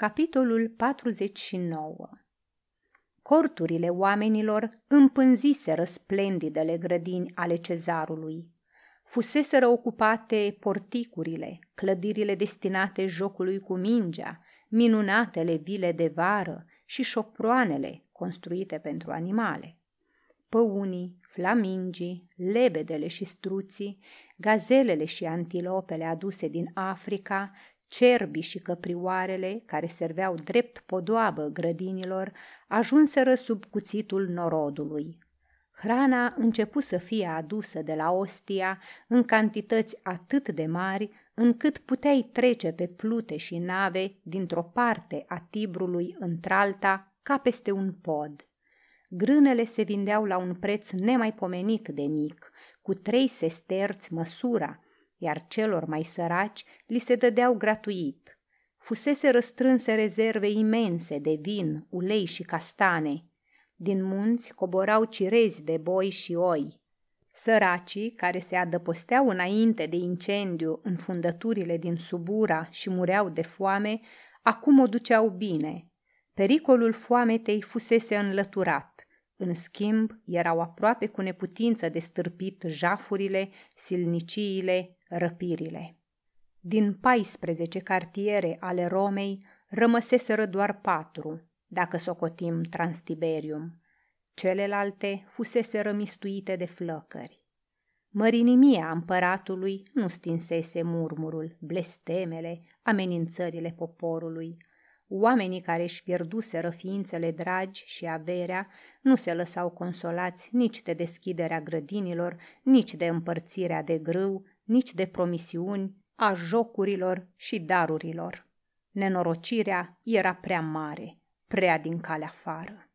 Capitolul 49 Corturile oamenilor împânziseră splendidele grădini ale cezarului. Fuseseră ocupate porticurile, clădirile destinate jocului cu mingea, minunatele vile de vară și șoproanele construite pentru animale. Păunii, flamingii, lebedele și struții, gazelele și antilopele aduse din Africa, cerbii și căprioarele, care serveau drept podoabă grădinilor, ajunseră sub cuțitul norodului. Hrana începu să fie adusă de la Ostia în cantități atât de mari încât puteai trece pe plute și nave dintr-o parte a Tibrului într-alta ca peste un pod. Grânele se vindeau la un preț nemaipomenit de mic, cu trei sesterți măsura, iar celor mai săraci li se dădeau gratuit. Fusese răstrânse rezerve imense de vin, ulei și castane. Din munți coborau cirezi de boi și oi. Săracii, care se adăposteau înainte de incendiu în fundăturile din Subura și mureau de foame, acum o duceau bine. Pericolul foametei fusese înlăturat. În schimb, erau aproape cu neputință de stârpit jafurile, silniciile, răpirile. Din 14 cartiere ale Romei rămăseseră doar patru, dacă socotim Transtiberium. Celelalte fusese rămistuite de flăcări. Mărinimia împăratului nu stinsese murmurul, blestemele, amenințările poporului. Oamenii care își pierduseră ființele dragi și averea nu se lăsau consolați nici de deschiderea grădinilor, nici de împărțirea de grâu, nici de promisiuni, a jocurilor și darurilor. Nenorocirea era prea mare, prea din calea afară.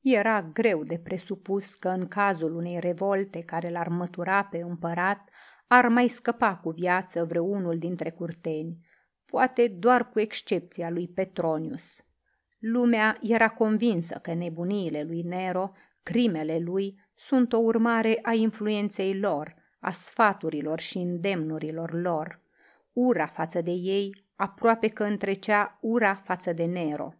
Era greu de presupus că în cazul unei revolte care l-ar mătura pe împărat, ar mai scăpa cu viață vreunul dintre curteni, poate doar cu excepția lui Petronius. Lumea era convinsă că nebuniile lui Nero, crimele lui, sunt o urmare a influenței lor, a sfaturilor și îndemnurilor lor. Ura față de ei aproape că întrecea ura față de Nero.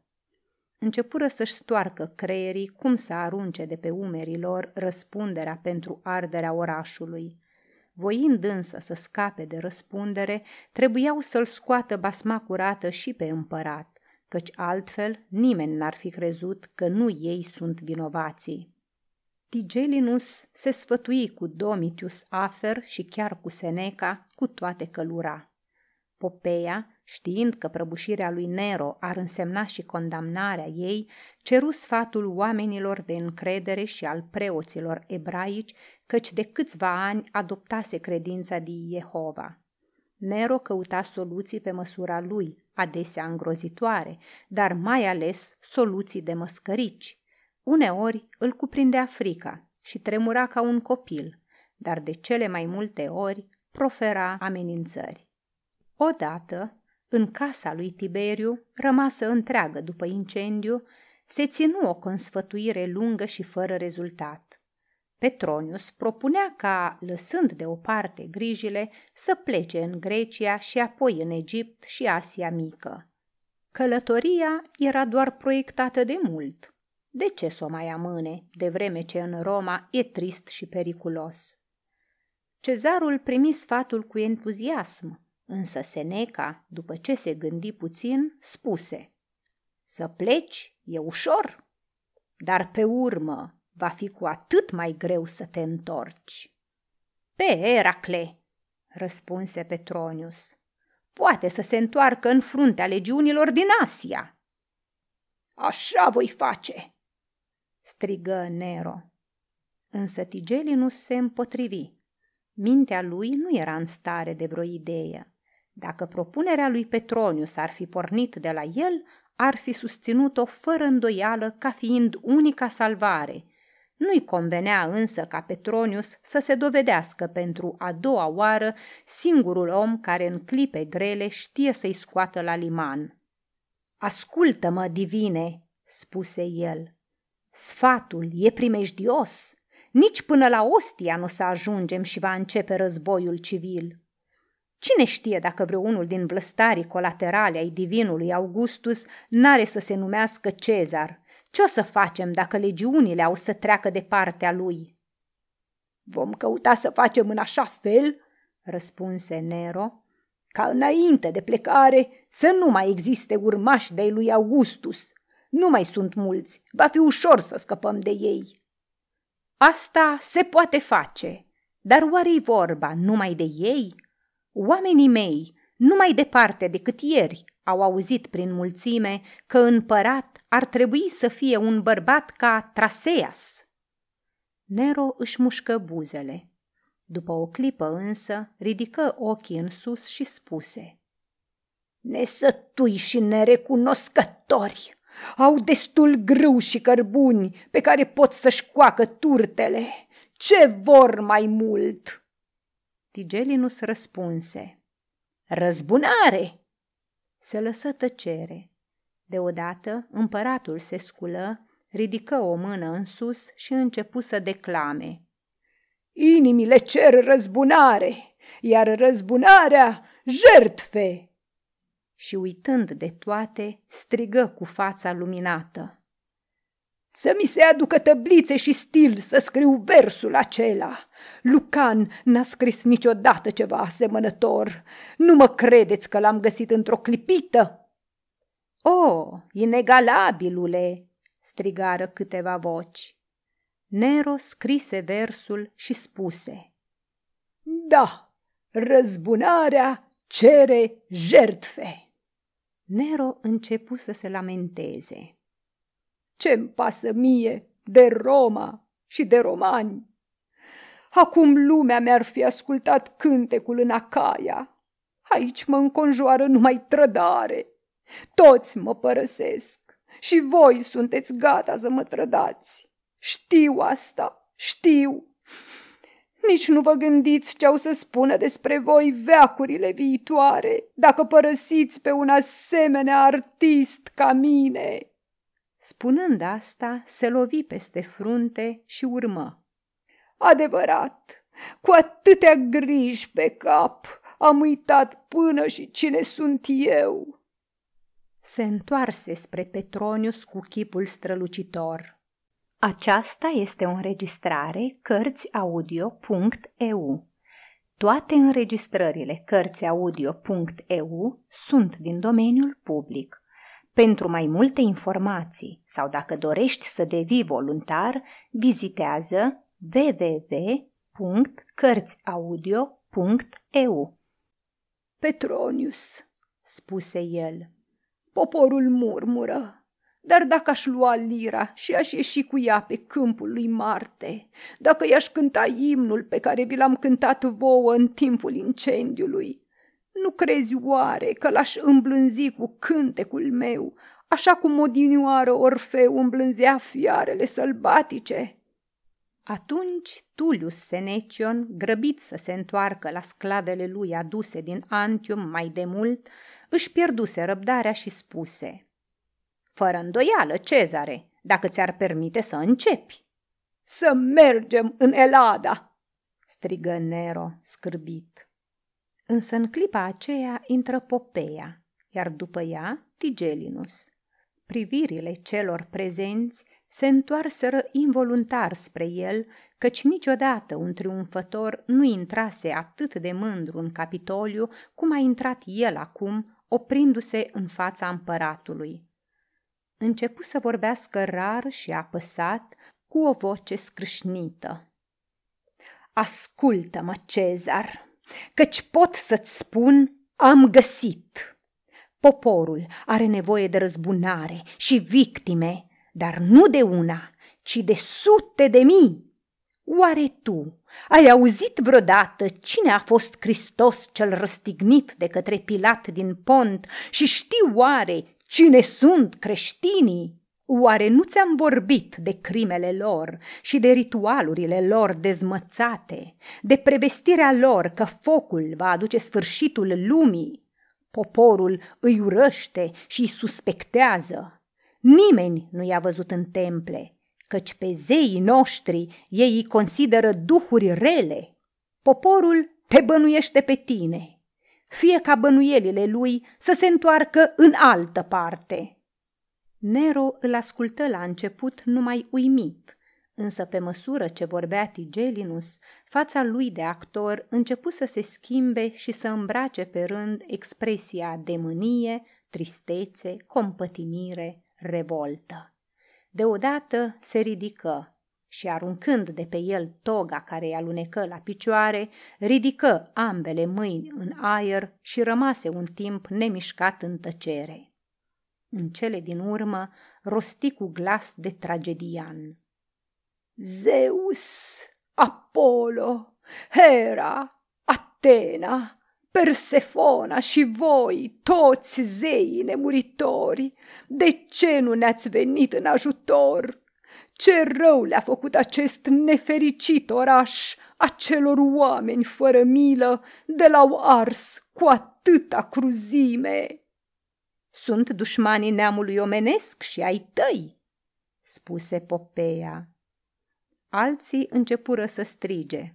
Începură să-și stoarcă creierii cum să arunce de pe umerii lor răspunderea pentru arderea orașului. Voind însă să scape de răspundere, trebuiau să-l scoată basma curată și pe împărat, căci altfel nimeni n-ar fi crezut că nu ei sunt vinovații. Tigelinus se sfătui cu Domitius Afer și chiar cu Seneca, cu toate călura. Popeia, știind că prăbușirea lui Nero ar însemna și condamnarea ei, ceru sfatul oamenilor de încredere și al preoților ebraici, căci de câțiva ani adoptase credința din Jehova. Nero căuta soluții pe măsura lui, adesea îngrozitoare, dar mai ales soluții de măscărici. Uneori îl cuprindea frica și tremura ca un copil, dar de cele mai multe ori profera amenințări. Odată, în casa lui Tiberiu, rămasă întreagă după incendiu, se ținu o consfătuire lungă și fără rezultat. Petronius propunea ca, lăsând deoparte grijile, să plece în Grecia și apoi în Egipt și Asia Mică. Călătoria era doar proiectată de mult. De ce să o mai amâne, de vreme ce în Roma e trist și periculos? Cezarul primi sfatul cu entuziasm, însă Seneca, după ce se gândi puțin, spuse Să pleci e ușor, dar pe urmă va fi cu atât mai greu să te întorci. Pe Eracle, răspunse Petronius, poate să se întoarcă în fruntea legiunilor din Asia. Așa voi face, strigă Nero. Însă Tigelinus se împotrivi. Mintea lui nu era în stare de vreo idee. Dacă propunerea lui Petronius ar fi pornit de la el, ar fi susținut-o fără îndoială ca fiind unica salvare. Nu-i convenea însă ca Petronius să se dovedească pentru a doua oară singurul om care în clipe grele știe să-i scoată la liman. Ascultă-mă, divine, spuse el, Sfatul e primejdios. Nici până la Ostia nu o să ajungem și va începe războiul civil. Cine știe dacă vreunul din vlăstarii colaterale ai divinului Augustus n-are să se numească Cezar? Ce o să facem dacă legiunile au să treacă de partea lui? Vom căuta să facem în așa fel, răspunse Nero, ca înainte de plecare să nu mai existe urmași de lui Augustus. Nu mai sunt mulți, va fi ușor să scăpăm de ei. Asta se poate face, dar oare-i vorba numai de ei? Oamenii mei, nu mai departe decât ieri, au auzit prin mulțime că împărat ar trebui să fie un bărbat ca Traseas. Nero își mușcă buzele. După o clipă însă, ridică ochii în sus și spuse Nesătui și nerecunoscători! Au destul grâu și cărbuni pe care pot să-și coacă turtele. Ce vor mai mult? Tigelinus răspunse. Răzbunare! Se lăsă tăcere. Deodată împăratul se sculă, ridică o mână în sus și începu să declame. Inimile cer răzbunare, iar răzbunarea jertfe! Și uitând de toate, strigă cu fața luminată. Să mi se aducă tăblițe și stil să scriu versul acela. Lucan n-a scris niciodată ceva asemănător. Nu mă credeți că l-am găsit într-o clipită? O, inegalabilule, strigară câteva voci. Nero scrise versul și spuse. Da, răzbunarea cere jertfe. Nero începu să se lamenteze. Ce-mi pasă mie de Roma și de romani? Acum lumea mi-ar fi ascultat cântecul în Acaia. Aici mă înconjoară numai trădare. Toți mă părăsesc și voi sunteți gata să mă trădați. Știu asta, știu. Nici nu vă gândiți ce au să spună despre voi veacurile viitoare, dacă părăsiți pe un asemenea artist ca mine. Spunând asta, se lovi peste frunte și urmă. Adevărat, cu atâtea griji pe cap, am uitat până și cine sunt eu. Se întoarse spre Petronius cu chipul strălucitor. Aceasta este o înregistrare Cărțiaudio.eu. Toate înregistrările Cărțiaudio.eu sunt din domeniul public. Pentru mai multe informații sau dacă dorești să devii voluntar, vizitează www.cărțiaudio.eu. Petronius, spuse el, poporul murmură, dar dacă aș lua lira și aș ieși cu ea pe câmpul lui Marte, dacă i-aș cânta imnul pe care vi l-am cântat vouă în timpul incendiului, nu crezi oare că l-aș îmblânzi cu cântecul meu, așa cum odinioară Orfeu îmblânzea fiarele sălbatice? Atunci Tullius Senecion, grăbit să se întoarcă la sclavele lui aduse din Antium mai de mult, își pierduse răbdarea și spuse Fără îndoială, Cezare, dacă ți-ar permite să începi. Să mergem în Elada, strigă Nero, scârbit. Însă în clipa aceea intră Popeia, iar după ea Tigelinus. Privirile celor prezenți se întoarseră involuntar spre el, căci niciodată un triumfător nu intrase atât de mândru în Capitoliu cum a intrat el acum, oprindu-se în fața împăratului. Începu să vorbească rar și apăsat, cu o voce scrâșnită. Ascultă-mă, Cezar!" căci pot să-ți spun, am găsit. Poporul are nevoie de răzbunare și victime, dar nu de una, ci de sute de mii. Oare tu ai auzit vreodată cine a fost Hristos cel răstignit de către Pilat din Pont și știi oare cine sunt creștinii? Oare nu ți-am vorbit de crimele lor și de ritualurile lor dezmățate, de prevestirea lor că focul va aduce sfârșitul lumii? Poporul îi urăște și îi suspectează. Nimeni nu i-a văzut în temple, căci pe zeii noștri ei îi consideră duhuri rele. Poporul te bănuiește pe tine. Fie ca bănuielile lui să se întoarcă în altă parte. Nero îl ascultă la început numai uimit, însă pe măsură ce vorbea Tigelinus, fața lui de actor începu să se schimbe și să îmbrace pe rând expresia de mânie, tristețe, compătimire, revoltă. Deodată se ridică și aruncând de pe el toga care îi alunecă la picioare, ridică ambele mâini în aer și rămase un timp nemișcat în tăcere. În cele din urmă rosti cu glas de tragedian. Zeus, Apollo, Hera, Atena, Persefona și voi, toți zeii nemuritori, de ce nu ne-ați venit în ajutor? Ce rău le-a făcut acest nefericit oraș acelor oameni fără milă de l-au ars cu atâta cruzime? Sunt dușmanii neamului omenesc și ai tăi, spuse Popeia. Alții începură să strige.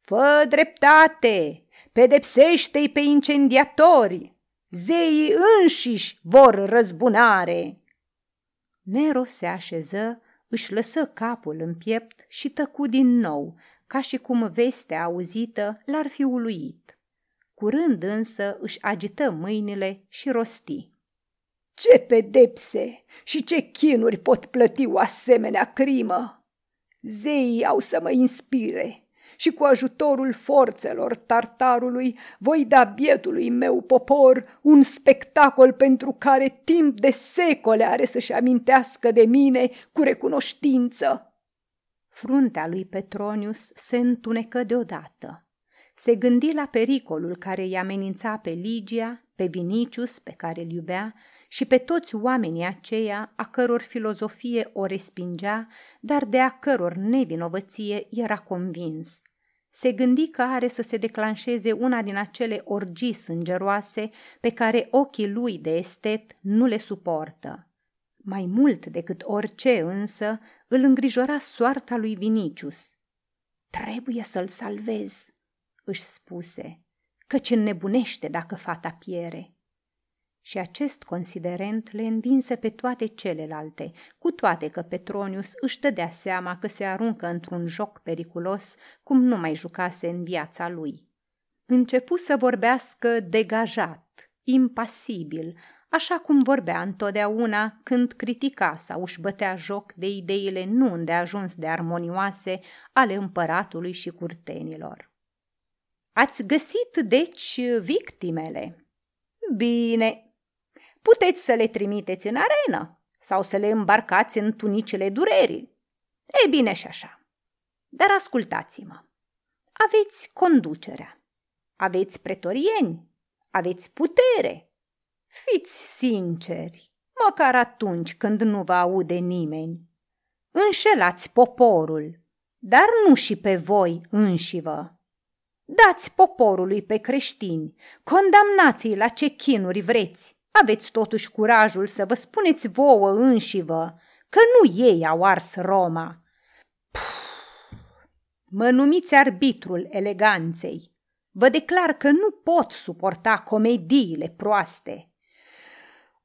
Fă dreptate! Pedepsește-i pe incendiatori! Zeii înșiși vor răzbunare! Nero se așeză își lăsă capul în piept și tăcu din nou, ca și cum vestea auzită l-ar fi uluit. Curând însă își agită mâinile și rosti. Ce pedepse și ce chinuri pot plăti o asemenea crimă! Zeii au să mă inspire și cu ajutorul forțelor tartarului voi da bietului meu popor un spectacol pentru care timp de secole are să-și amintească de mine cu recunoștință. Fruntea lui Petronius se întunecă deodată. Se gândi la pericolul care îi amenința pe Ligia, pe Vinicius, pe care îl iubea, și pe toți oamenii aceia a căror filozofie o respingea, dar de a căror nevinovăție era convins. Se gândi că are să se declanșeze una din acele orgii sângeroase pe care ochii lui de estet nu le suportă. Mai mult decât orice însă îl îngrijora soarta lui Vinicius. Trebuie să-l salvez, își spuse, căci înnebunește dacă fata piere și acest considerent le învinse pe toate celelalte, cu toate că Petronius își dădea seama că se aruncă într-un joc periculos cum nu mai jucase în viața lui. Începu să vorbească degajat, impasibil, așa cum vorbea întotdeauna când critica sau își bătea joc de ideile nu îndeajuns de armonioase ale împăratului și curtenilor. Ați găsit, deci, victimele? Bine, Puteți să le trimiteți în arenă sau să le îmbarcați în tunicele durerii. E bine și așa. Dar ascultați-mă. Aveți conducerea, aveți pretorieni, aveți putere. Fiți sinceri, măcar atunci când nu vă aude nimeni. Înșelați poporul, dar nu și pe voi înșivă. Dați poporului pe creștini, condamnați-i la ce chinuri vreți, aveți totuși curajul să vă spuneți vouă înșivă că nu ei au ars Roma. Puh, mă numiți arbitrul eleganței. Vă declar că nu pot suporta comediile proaste.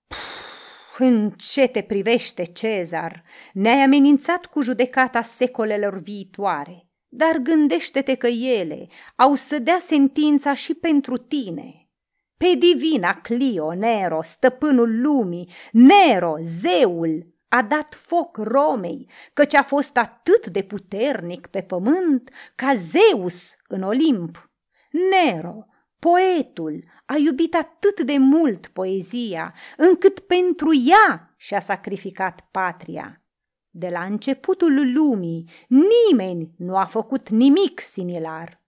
Puh, în ce te privește, Cezar? Ne-ai amenințat cu judecata secolelor viitoare, dar gândește-te că ele au să dea sentința și pentru tine pe divina Clio, Nero, stăpânul lumii, Nero, zeul, a dat foc Romei, căci a fost atât de puternic pe pământ ca Zeus în Olimp. Nero, poetul, a iubit atât de mult poezia, încât pentru ea și-a sacrificat patria. De la începutul lumii, nimeni nu a făcut nimic similar.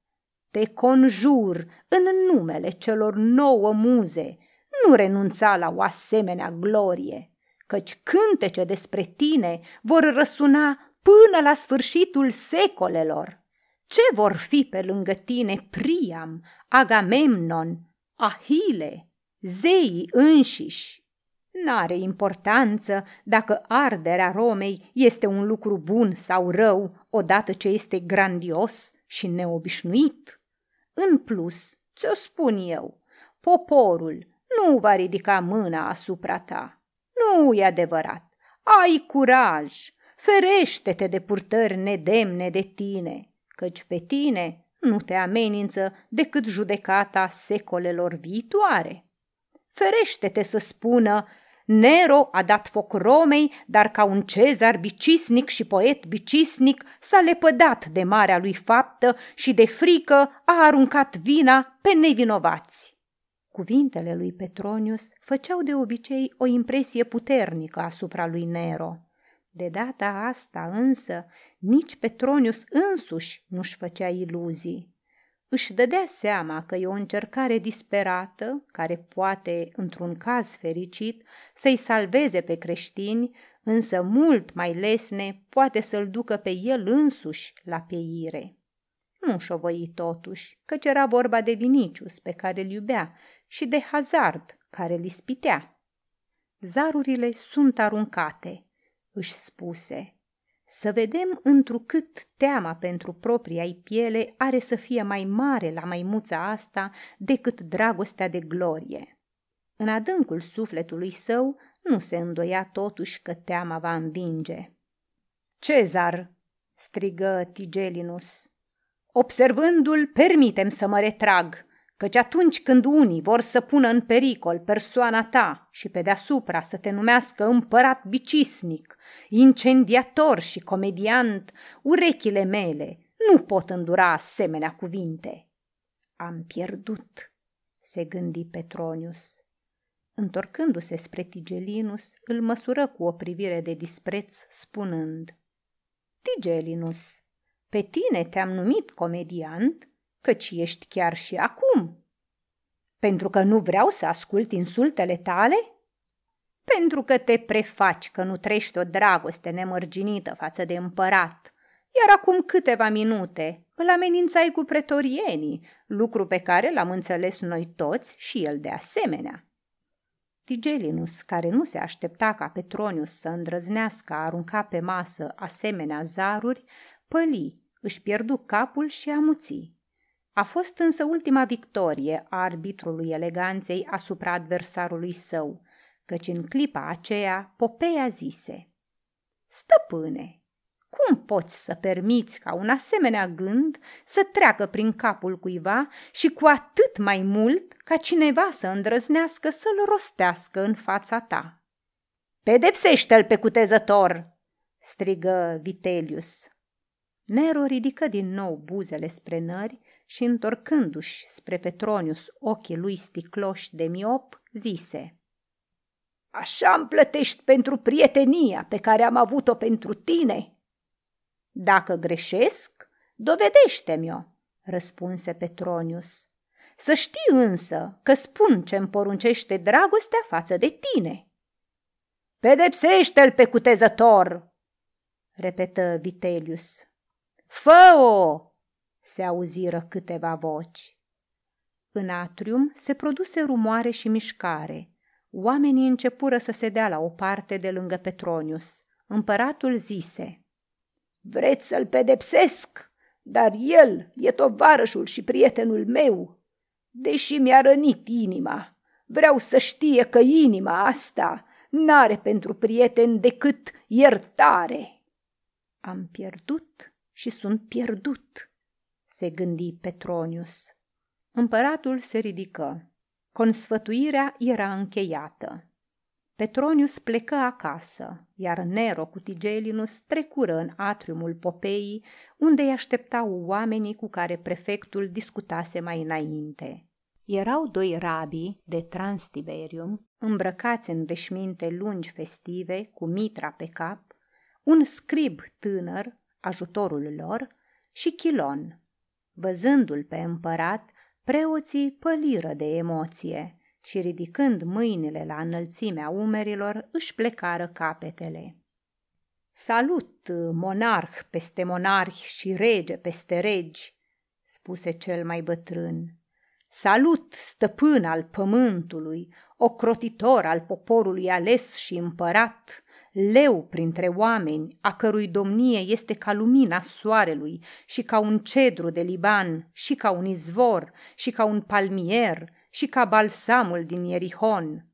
Te conjur în numele celor nouă muze, nu renunța la o asemenea glorie, căci cântece despre tine vor răsuna până la sfârșitul secolelor. Ce vor fi pe lângă tine Priam, Agamemnon, Ahile, zeii înșiși? N-are importanță dacă arderea Romei este un lucru bun sau rău odată ce este grandios și neobișnuit. În plus, ți-o spun eu, poporul nu va ridica mâna asupra ta. Nu e adevărat. Ai curaj, ferește-te de purtări nedemne de tine, căci pe tine nu te amenință decât judecata secolelor viitoare. Ferește-te să spună, Nero a dat foc Romei, dar ca un cezar bicisnic și poet bicisnic s-a lepădat de marea lui faptă și de frică a aruncat vina pe nevinovați. Cuvintele lui Petronius făceau de obicei o impresie puternică asupra lui Nero. De data asta însă, nici Petronius însuși nu-și făcea iluzii. Își dădea seama că e o încercare disperată, care poate, într-un caz fericit, să-i salveze pe creștini, însă mult mai lesne poate să-l ducă pe el însuși la peire. Nu șovăi totuși, căci era vorba de Vinicius pe care îl iubea și de hazard care îl ispitea. Zarurile sunt aruncate, își spuse. Să vedem întrucât teama pentru propria ei piele are să fie mai mare la maimuța asta decât dragostea de glorie. În adâncul sufletului său nu se îndoia totuși că teama va învinge. Cezar, strigă Tigelinus, observându-l, permitem să mă retrag, căci atunci când unii vor să pună în pericol persoana ta și pe deasupra să te numească împărat bicisnic, incendiator și comediant, urechile mele nu pot îndura asemenea cuvinte. Am pierdut, se gândi Petronius. Întorcându-se spre Tigelinus, îl măsură cu o privire de dispreț, spunând Tigelinus, pe tine te-am numit comediant căci ești chiar și acum. Pentru că nu vreau să ascult insultele tale? Pentru că te prefaci că nu trești o dragoste nemărginită față de împărat, iar acum câteva minute îl amenințai cu pretorienii, lucru pe care l-am înțeles noi toți și el de asemenea. Tigelinus, care nu se aștepta ca Petronius să îndrăznească a arunca pe masă asemenea zaruri, păli, își pierdu capul și amuții. A fost însă ultima victorie a arbitrului eleganței asupra adversarului său, căci în clipa aceea Popeia zise Stăpâne, cum poți să permiți ca un asemenea gând să treacă prin capul cuiva și cu atât mai mult ca cineva să îndrăznească să-l rostească în fața ta? Pedepsește-l pe cutezător!" strigă Vitelius. Nero ridică din nou buzele spre nări și întorcându-și spre Petronius ochii lui sticloși de miop, zise Așa îmi plătești pentru prietenia pe care am avut-o pentru tine? Dacă greșesc, dovedește-mi-o, răspunse Petronius. Să știi însă că spun ce-mi poruncește dragostea față de tine. Pedepsește-l pe cutezător, repetă Vitelius. Fă-o! Se auziră câteva voci. În atrium se produse rumoare și mișcare. Oamenii începură să se dea la o parte de lângă Petronius. Împăratul zise, Vreți să-l pedepsesc? Dar el e tovarășul și prietenul meu. Deși mi-a rănit inima, vreau să știe că inima asta n-are pentru prieten decât iertare. Am pierdut și sunt pierdut, se gândi Petronius. Împăratul se ridică. Consfătuirea era încheiată. Petronius plecă acasă, iar Nero cu Tigelinus trecură în atriumul Popeii, unde îi așteptau oamenii cu care prefectul discutase mai înainte. Erau doi rabii de Transtiberium, îmbrăcați în veșminte lungi festive, cu mitra pe cap, un scrib tânăr, ajutorul lor, și Chilon, Văzându-l pe împărat, preoții păliră de emoție și ridicând mâinile la înălțimea umerilor, își plecară capetele. Salut, monarh peste monarhi și rege peste regi, spuse cel mai bătrân. Salut, stăpân al pământului, ocrotitor al poporului ales și împărat, leu printre oameni, a cărui domnie este ca lumina soarelui și ca un cedru de Liban și ca un izvor și ca un palmier și ca balsamul din Ierihon.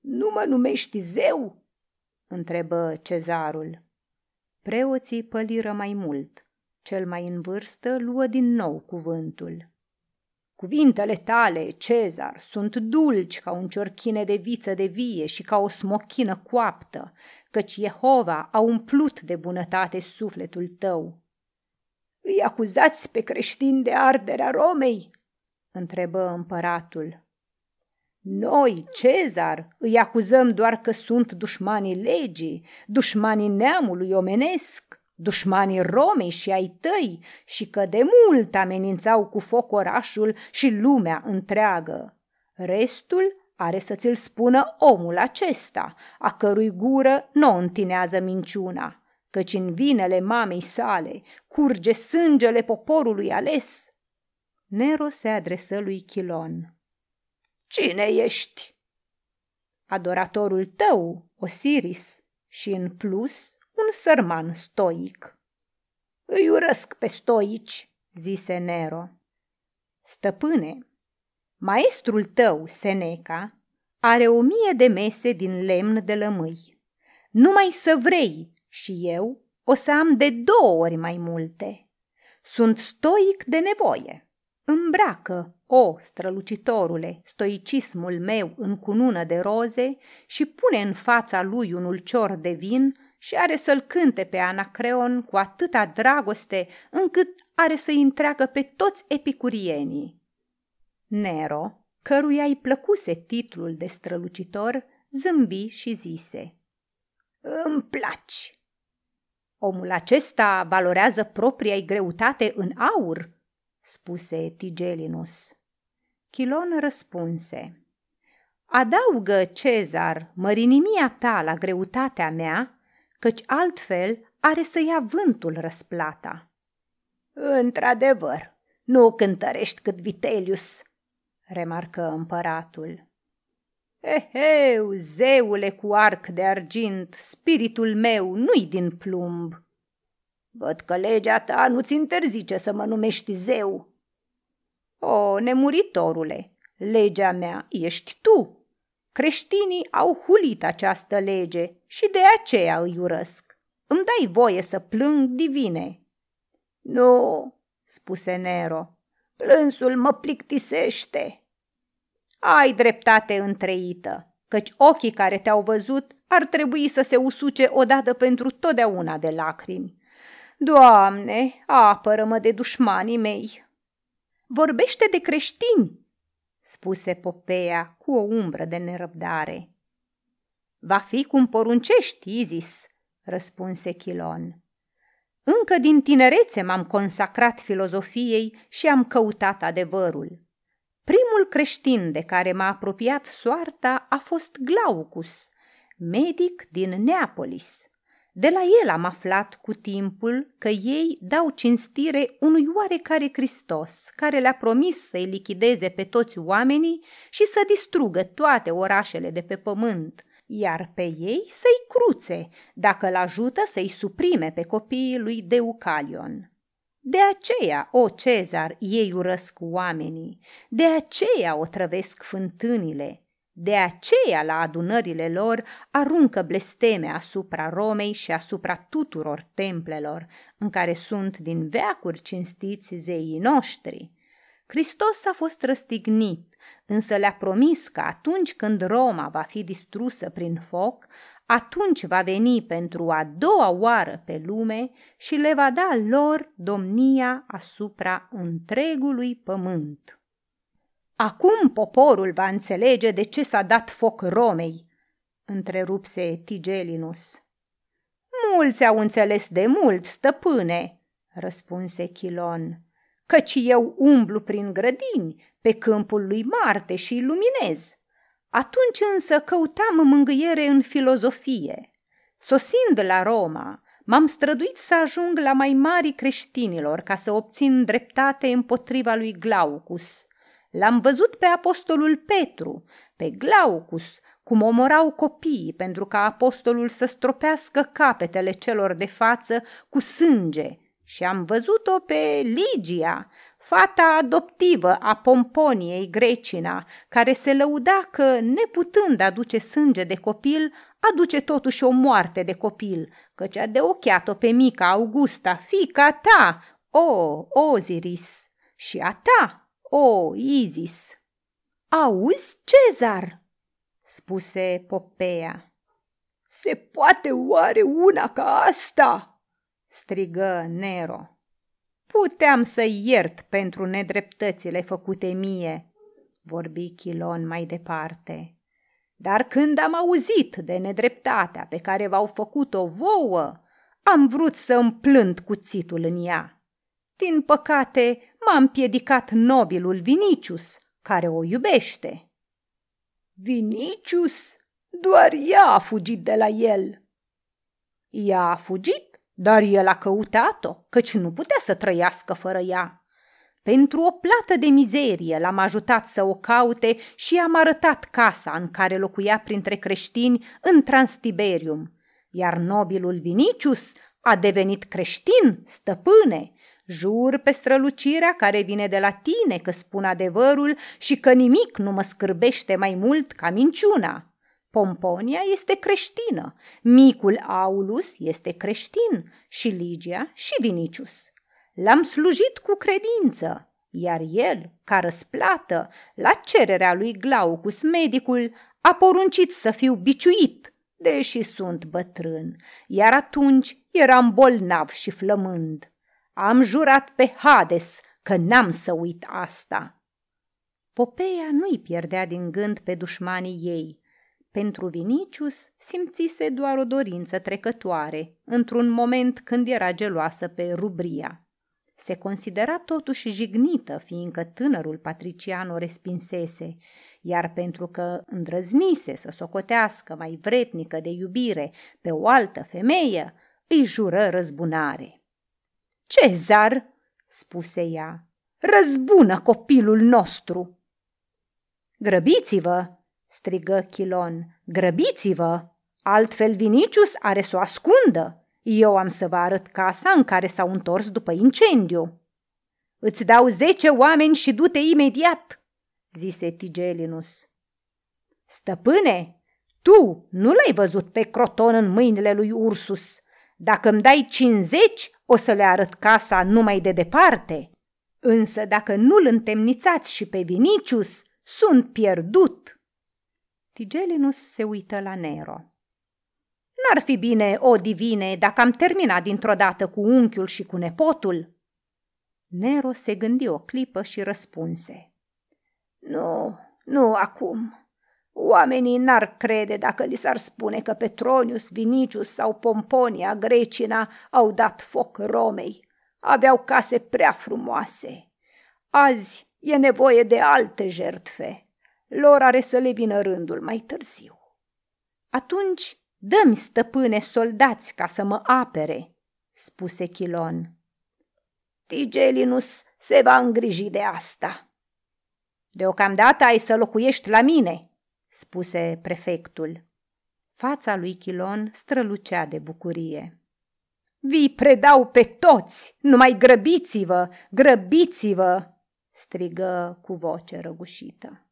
Nu mă numești zeu? întrebă cezarul. Preoții păliră mai mult. Cel mai în vârstă luă din nou cuvântul. Cuvintele tale, Cezar, sunt dulci ca un ciorchine de viță de vie și ca o smochină coaptă, căci Jehova a umplut de bunătate sufletul tău. Îi acuzați pe creștini de arderea Romei? întrebă împăratul. Noi, Cezar, îi acuzăm doar că sunt dușmanii legii, dușmanii neamului omenesc, dușmanii Romei și ai tăi și că de mult amenințau cu foc orașul și lumea întreagă. Restul are să ți-l spună omul acesta, a cărui gură nu întinează minciuna, căci în vinele mamei sale curge sângele poporului ales. Nero se adresă lui Chilon. Cine ești? Adoratorul tău, Osiris, și în plus un sărman stoic. Îi urăsc pe stoici, zise Nero. Stăpâne, maestrul tău, Seneca, are o mie de mese din lemn de lămâi. Numai să vrei și eu o să am de două ori mai multe. Sunt stoic de nevoie. Îmbracă, o, strălucitorule, stoicismul meu în cunună de roze și pune în fața lui un ulcior de vin și are să-l cânte pe Anacreon cu atâta dragoste încât are să-i întreagă pe toți epicurienii. Nero, căruia îi plăcuse titlul de strălucitor, zâmbi și zise Îmi placi! Omul acesta valorează propria greutate în aur, spuse Tigelinus. Chilon răspunse, Adaugă, Cezar, mărinimia ta la greutatea mea, căci altfel are să ia vântul răsplata. Într-adevăr, nu cântărești cât Vitelius, remarcă împăratul. Eheu, zeule cu arc de argint, spiritul meu nu-i din plumb. Văd că legea ta nu-ți interzice să mă numești zeu. O, nemuritorule, legea mea ești tu. Creștinii au hulit această lege și de aceea îi urăsc. Îmi dai voie să plâng divine. Nu, spuse Nero, plânsul mă plictisește. Ai dreptate întreită, căci ochii care te-au văzut ar trebui să se usuce odată pentru totdeauna de lacrimi. Doamne, apără-mă de dușmanii mei! Vorbește de creștini, spuse Popeia cu o umbră de nerăbdare. Va fi cum poruncești, Izis, răspunse Chilon. Încă din tinerețe m-am consacrat filozofiei și am căutat adevărul. Primul creștin de care m-a apropiat soarta a fost Glaucus, medic din Neapolis. De la el am aflat cu timpul că ei dau cinstire unui oarecare Hristos, care le-a promis să-i lichideze pe toți oamenii și să distrugă toate orașele de pe pământ, iar pe ei să-i cruțe, dacă l-ajută să-i suprime pe copiii lui Deucalion. De aceea, o Cezar, ei urăsc oamenii, de aceea o trăvesc fântânile, de aceea, la adunările lor, aruncă blesteme asupra Romei și asupra tuturor templelor, în care sunt din veacuri cinstiți zeii noștri. Hristos a fost răstignit, însă le-a promis că atunci când Roma va fi distrusă prin foc, atunci va veni pentru a doua oară pe lume și le va da lor domnia asupra întregului pământ. Acum poporul va înțelege de ce s-a dat foc Romei, întrerupse Tigelinus. Mulți au înțeles de mult, stăpâne, răspunse Chilon, căci eu umblu prin grădini, pe câmpul lui Marte și iluminez. Atunci însă căutam mângâiere în filozofie. Sosind la Roma, m-am străduit să ajung la mai mari creștinilor ca să obțin dreptate împotriva lui Glaucus – L-am văzut pe apostolul Petru, pe Glaucus, cum omorau copiii pentru ca apostolul să stropească capetele celor de față cu sânge. Și am văzut-o pe Ligia, fata adoptivă a Pomponiei Grecina, care se lăuda că, neputând aduce sânge de copil, aduce totuși o moarte de copil, căci a deocheat-o pe mica Augusta, fica ta, o Oziris, și a ta, o Isis. Auzi, Cezar?" spuse Popea. Se poate oare una ca asta?" strigă Nero. Puteam să iert pentru nedreptățile făcute mie, vorbi Chilon mai departe. Dar când am auzit de nedreptatea pe care v-au făcut-o vouă, am vrut să împlânt cuțitul în ea. Din păcate, m-a împiedicat nobilul Vinicius, care o iubește. Vinicius? Doar ea a fugit de la el. Ea a fugit, dar el a căutat-o, căci nu putea să trăiască fără ea. Pentru o plată de mizerie l-am ajutat să o caute și am arătat casa în care locuia printre creștini în Transtiberium, iar nobilul Vinicius a devenit creștin, stăpâne. Jur pe strălucirea care vine de la tine că spun adevărul și că nimic nu mă scârbește mai mult ca minciuna. Pomponia este creștină, micul Aulus este creștin și Ligia și Vinicius. L-am slujit cu credință, iar el, ca răsplată, la cererea lui Glaucus, medicul, a poruncit să fiu biciuit, deși sunt bătrân, iar atunci eram bolnav și flămând. Am jurat pe Hades că n-am să uit asta. Popeia nu-i pierdea din gând pe dușmanii ei. Pentru Vinicius simțise doar o dorință trecătoare, într-un moment când era geloasă pe Rubria. Se considera totuși jignită, fiindcă tânărul patrician o respinsese, iar pentru că îndrăznise să socotească mai vretnică de iubire pe o altă femeie, îi jură răzbunare. Cezar, spuse ea, răzbună copilul nostru. Grăbiți-vă, strigă Chilon, grăbiți-vă, altfel Vinicius are să o ascundă. Eu am să vă arăt casa în care s-au întors după incendiu. Îți dau zece oameni și du-te imediat, zise Tigelinus. Stăpâne, tu nu l-ai văzut pe Croton în mâinile lui Ursus. Dacă îmi dai cincizeci, o să le arăt casa numai de departe. Însă dacă nu-l întemnițați și pe Vinicius, sunt pierdut. Tigelinus se uită la Nero. N-ar fi bine, o divine, dacă am terminat dintr-o dată cu unchiul și cu nepotul? Nero se gândi o clipă și răspunse. Nu, nu acum. Oamenii n-ar crede dacă li s-ar spune că Petronius, Vinicius sau Pomponia Grecina au dat foc Romei. Aveau case prea frumoase. Azi e nevoie de alte jertfe. Lor are să le vină rândul mai târziu. Atunci Dă-mi, stăpâne, soldați ca să mă apere, spuse Chilon. Tigelinus se va îngriji de asta. Deocamdată ai să locuiești la mine, spuse prefectul. Fața lui Chilon strălucea de bucurie. Vi predau pe toți, numai grăbiți-vă, grăbiți-vă, strigă cu voce răgușită.